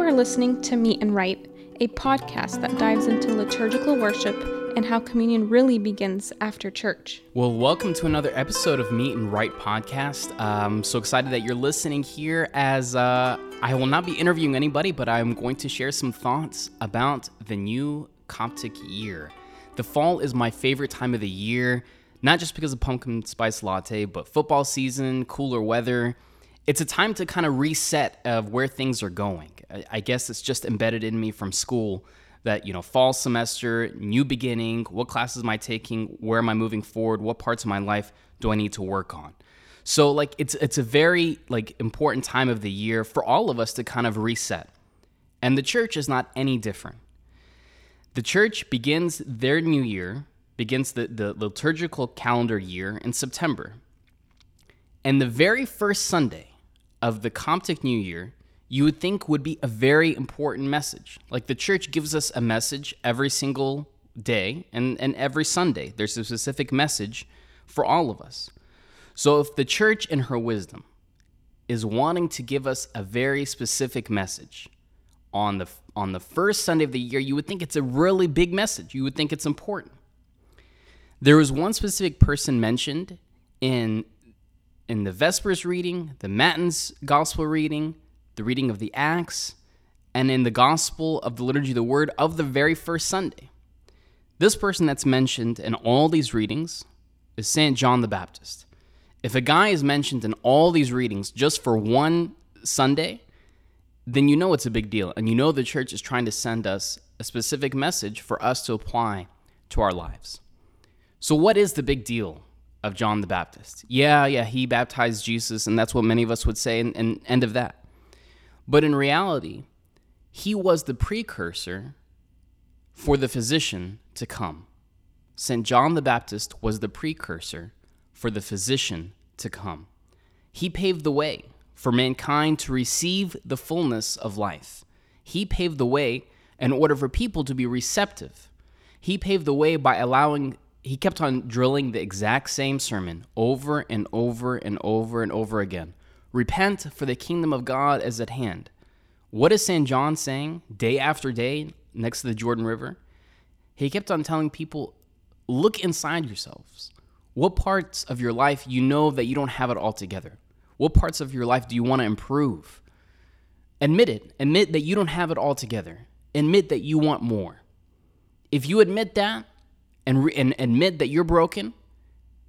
are listening to Meet and Right, a podcast that dives into liturgical worship and how communion really begins after church. Well, welcome to another episode of Meet and Right podcast. I'm so excited that you're listening here as uh, I will not be interviewing anybody, but I'm going to share some thoughts about the new Coptic year. The fall is my favorite time of the year, not just because of pumpkin spice latte, but football season, cooler weather. It's a time to kind of reset of where things are going. I guess it's just embedded in me from school that you know fall semester new beginning what classes am i taking where am i moving forward what parts of my life do i need to work on? So like it's it's a very like important time of the year for all of us to kind of reset. And the church is not any different. The church begins their new year begins the, the liturgical calendar year in september. And the very first sunday of the coptic new year you would think would be a very important message. Like the church gives us a message every single day and, and every Sunday. There's a specific message for all of us. So if the church in her wisdom is wanting to give us a very specific message on the on the first Sunday of the year, you would think it's a really big message. You would think it's important. There was one specific person mentioned in in the Vespers reading, the Matins Gospel reading, the reading of the Acts, and in the Gospel of the Liturgy of the Word of the very first Sunday. This person that's mentioned in all these readings is St. John the Baptist. If a guy is mentioned in all these readings just for one Sunday, then you know it's a big deal. And you know the church is trying to send us a specific message for us to apply to our lives. So, what is the big deal of John the Baptist? Yeah, yeah, he baptized Jesus, and that's what many of us would say, and, and end of that. But in reality, he was the precursor for the physician to come. St. John the Baptist was the precursor for the physician to come. He paved the way for mankind to receive the fullness of life. He paved the way in order for people to be receptive. He paved the way by allowing, he kept on drilling the exact same sermon over and over and over and over again Repent, for the kingdom of God is at hand. What is St. John saying day after day next to the Jordan River? He kept on telling people, look inside yourselves. What parts of your life you know that you don't have it all together? What parts of your life do you want to improve? Admit it. Admit that you don't have it all together. Admit that you want more. If you admit that and, re- and admit that you're broken,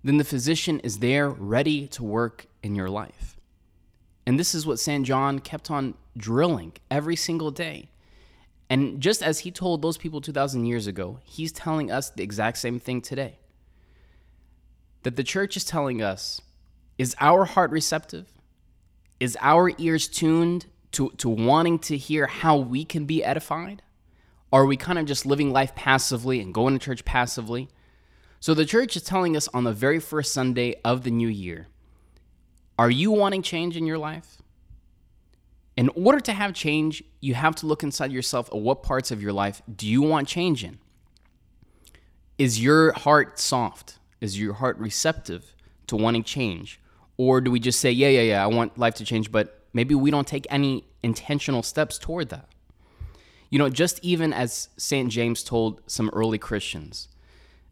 then the physician is there ready to work in your life. And this is what St. John kept on drilling every single day. And just as he told those people 2,000 years ago, he's telling us the exact same thing today. That the church is telling us is our heart receptive? Is our ears tuned to, to wanting to hear how we can be edified? Are we kind of just living life passively and going to church passively? So the church is telling us on the very first Sunday of the new year are you wanting change in your life? In order to have change, you have to look inside yourself at what parts of your life do you want change in? Is your heart soft? Is your heart receptive to wanting change? Or do we just say, yeah, yeah, yeah, I want life to change, but maybe we don't take any intentional steps toward that? You know, just even as St. James told some early Christians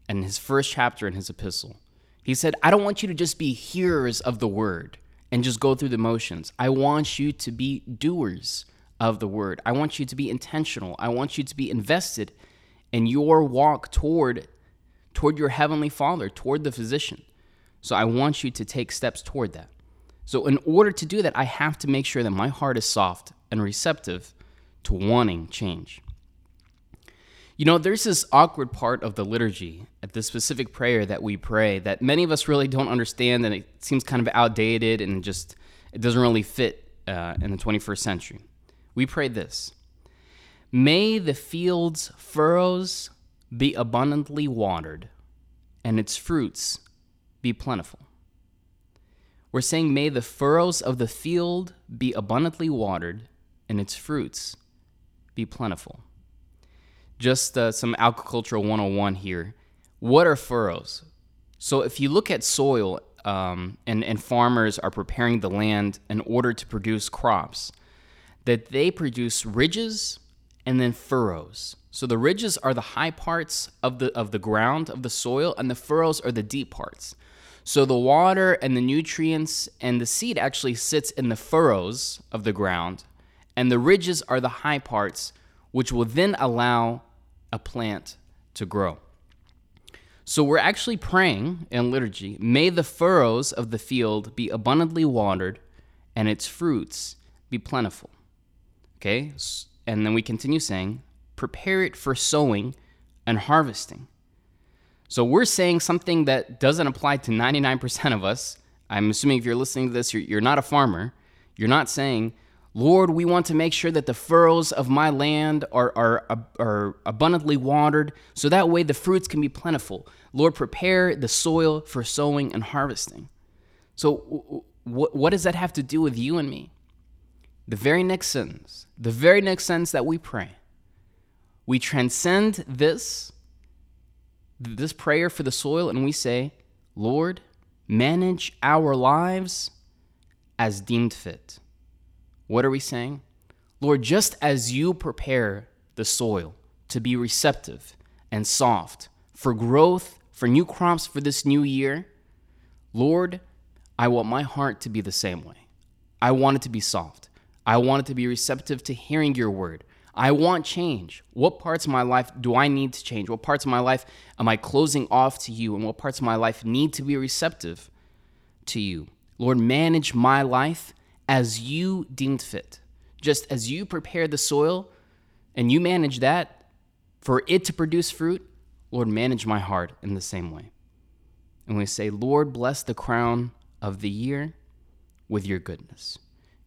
in his first chapter in his epistle, he said, I don't want you to just be hearers of the word and just go through the motions. I want you to be doers of the word. I want you to be intentional. I want you to be invested in your walk toward toward your heavenly Father, toward the physician. So I want you to take steps toward that. So in order to do that, I have to make sure that my heart is soft and receptive to wanting change. You know, there's this awkward part of the liturgy at the specific prayer that we pray that many of us really don't understand, and it seems kind of outdated and just it doesn't really fit uh, in the 21st century. We pray this May the field's furrows be abundantly watered, and its fruits be plentiful. We're saying, May the furrows of the field be abundantly watered, and its fruits be plentiful just uh, some agricultural 101 here. What are furrows? So, if you look at soil um, and, and farmers are preparing the land in order to produce crops, that they produce ridges and then furrows. So the ridges are the high parts of the of the ground of the soil and the furrows are the deep parts. So the water and the nutrients and the seed actually sits in the furrows of the ground and the ridges are the high parts which will then allow a plant to grow. So we're actually praying in liturgy, may the furrows of the field be abundantly watered and its fruits be plentiful. Okay? And then we continue saying, prepare it for sowing and harvesting. So we're saying something that doesn't apply to 99% of us. I'm assuming if you're listening to this, you're, you're not a farmer. You're not saying, Lord, we want to make sure that the furrows of my land are, are, are abundantly watered, so that way the fruits can be plentiful. Lord, prepare the soil for sowing and harvesting. So, what, what does that have to do with you and me? The very next sentence, the very next sentence that we pray, we transcend this, this prayer for the soil, and we say, Lord, manage our lives as deemed fit. What are we saying? Lord, just as you prepare the soil to be receptive and soft for growth, for new crops for this new year, Lord, I want my heart to be the same way. I want it to be soft. I want it to be receptive to hearing your word. I want change. What parts of my life do I need to change? What parts of my life am I closing off to you? And what parts of my life need to be receptive to you? Lord, manage my life as you deemed fit. Just as you prepare the soil and you manage that for it to produce fruit, Lord, manage my heart in the same way. And we say, Lord, bless the crown of the year with your goodness.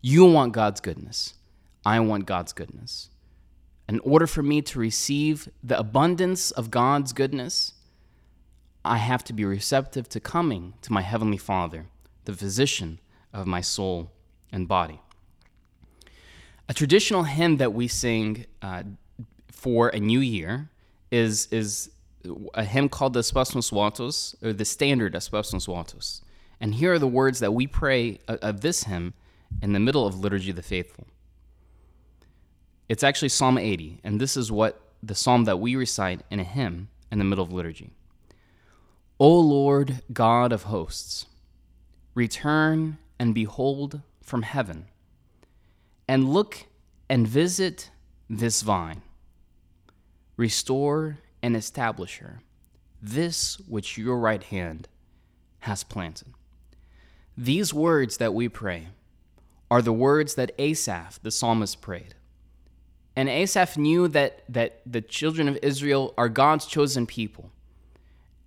You want God's goodness. I want God's goodness. In order for me to receive the abundance of God's goodness, I have to be receptive to coming to my Heavenly Father, the physician of my soul and body. A traditional hymn that we sing uh, for a new year is, is a hymn called the Espasmos Vatos, or the standard Espasmos Vatos. And here are the words that we pray of this hymn in the middle of Liturgy of the Faithful. It's actually Psalm 80, and this is what the psalm that we recite in a hymn in the middle of liturgy. O Lord God of hosts, return and behold from heaven, and look and visit this vine. Restore and establish her, this which your right hand has planted. These words that we pray are the words that Asaph, the psalmist, prayed. And Asaph knew that, that the children of Israel are God's chosen people.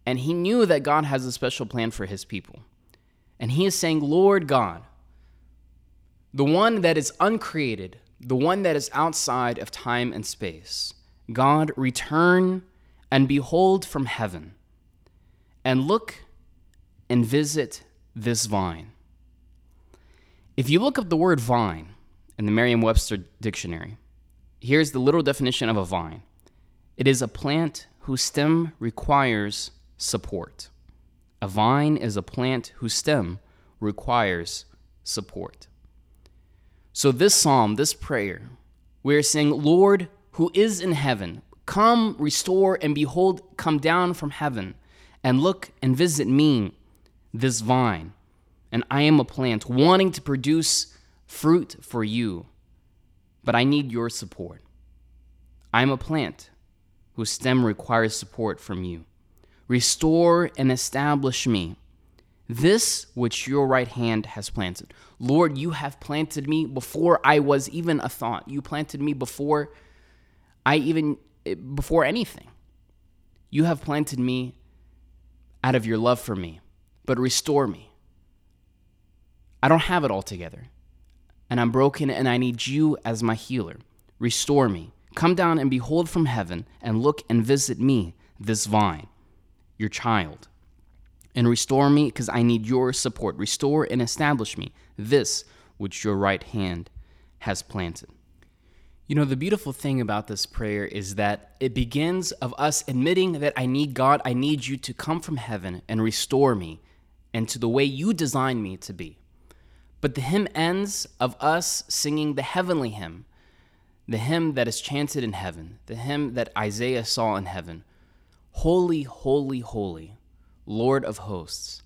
And he knew that God has a special plan for his people. And he is saying, Lord God, the one that is uncreated, the one that is outside of time and space. God, return and behold from heaven, and look and visit this vine. If you look up the word vine in the Merriam Webster dictionary, here's the literal definition of a vine it is a plant whose stem requires support. A vine is a plant whose stem requires support. So, this psalm, this prayer, we're saying, Lord, who is in heaven, come, restore, and behold, come down from heaven, and look and visit me, this vine. And I am a plant wanting to produce fruit for you, but I need your support. I am a plant whose stem requires support from you. Restore and establish me this which your right hand has planted. Lord, you have planted me before I was even a thought. You planted me before I even, eh, before anything. You have planted me out of your love for me, but restore me. I don't have it all together, and I'm broken, and I need you as my healer. Restore me. Come down and behold from heaven, and look and visit me, this vine, your child and restore me because I need your support. Restore and establish me, this which your right hand has planted. You know, the beautiful thing about this prayer is that it begins of us admitting that I need God, I need you to come from heaven and restore me and to the way you designed me to be. But the hymn ends of us singing the heavenly hymn, the hymn that is chanted in heaven, the hymn that Isaiah saw in heaven. Holy, holy, holy, Lord of hosts.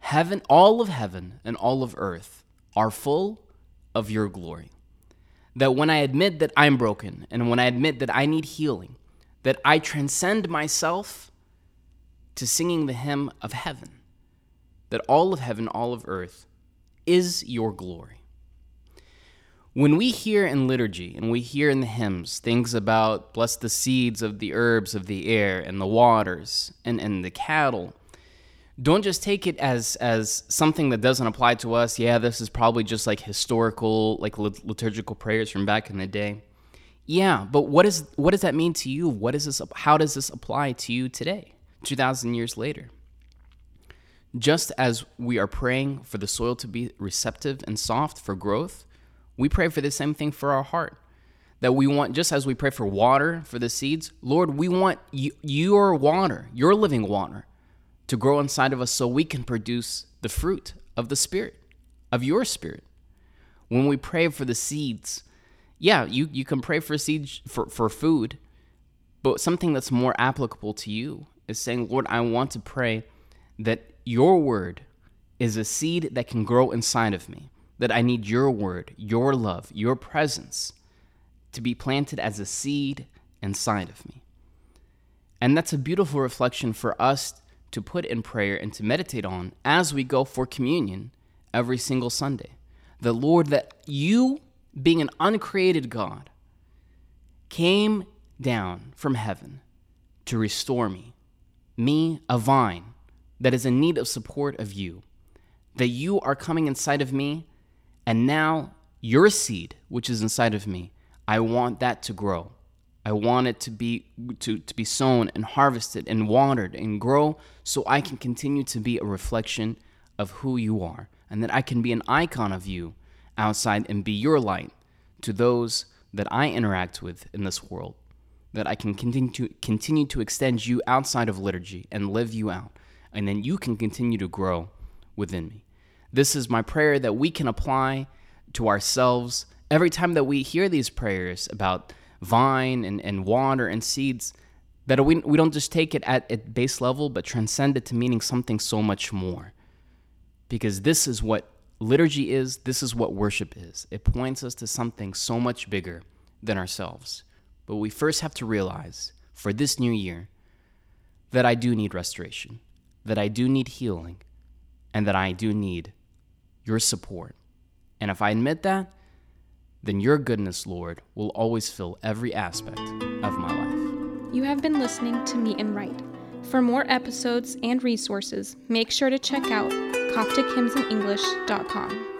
Heaven, all of heaven and all of earth are full of your glory. That when I admit that I'm broken and when I admit that I need healing, that I transcend myself to singing the hymn of heaven, that all of heaven, all of earth is your glory. When we hear in liturgy and we hear in the hymns things about bless the seeds of the herbs of the air and the waters and, and the cattle, don't just take it as as something that doesn't apply to us. Yeah, this is probably just like historical, like liturgical prayers from back in the day. Yeah, but what is what does that mean to you? What is this? How does this apply to you today, two thousand years later? Just as we are praying for the soil to be receptive and soft for growth, we pray for the same thing for our heart. That we want, just as we pray for water for the seeds, Lord, we want your water, your living water, to grow inside of us so we can produce the fruit of the Spirit, of your Spirit. When we pray for the seeds, yeah, you, you can pray for seeds for, for food, but something that's more applicable to you is saying, Lord, I want to pray that your word is a seed that can grow inside of me, that I need your word, your love, your presence to be planted as a seed inside of me. And that's a beautiful reflection for us to put in prayer and to meditate on as we go for communion every single Sunday. The Lord, that you, being an uncreated God, came down from heaven to restore me, me, a vine that is in need of support of you, that you are coming inside of me, and now your seed, which is inside of me, I want that to grow. I want it to be to, to be sown and harvested and watered and grow so I can continue to be a reflection of who you are and that I can be an icon of you outside and be your light to those that I interact with in this world. That I can continue to continue to extend you outside of liturgy and live you out and then you can continue to grow within me. This is my prayer that we can apply to ourselves every time that we hear these prayers about vine and, and water and seeds, that we, we don't just take it at, at base level, but transcend it to meaning something so much more. Because this is what liturgy is, this is what worship is. It points us to something so much bigger than ourselves. But we first have to realize for this new year that I do need restoration that I do need healing and that I do need your support. And if I admit that, then your goodness, Lord, will always fill every aspect of my life. You have been listening to Meet and Right. For more episodes and resources, make sure to check out CopticHymnsInEnglish.com.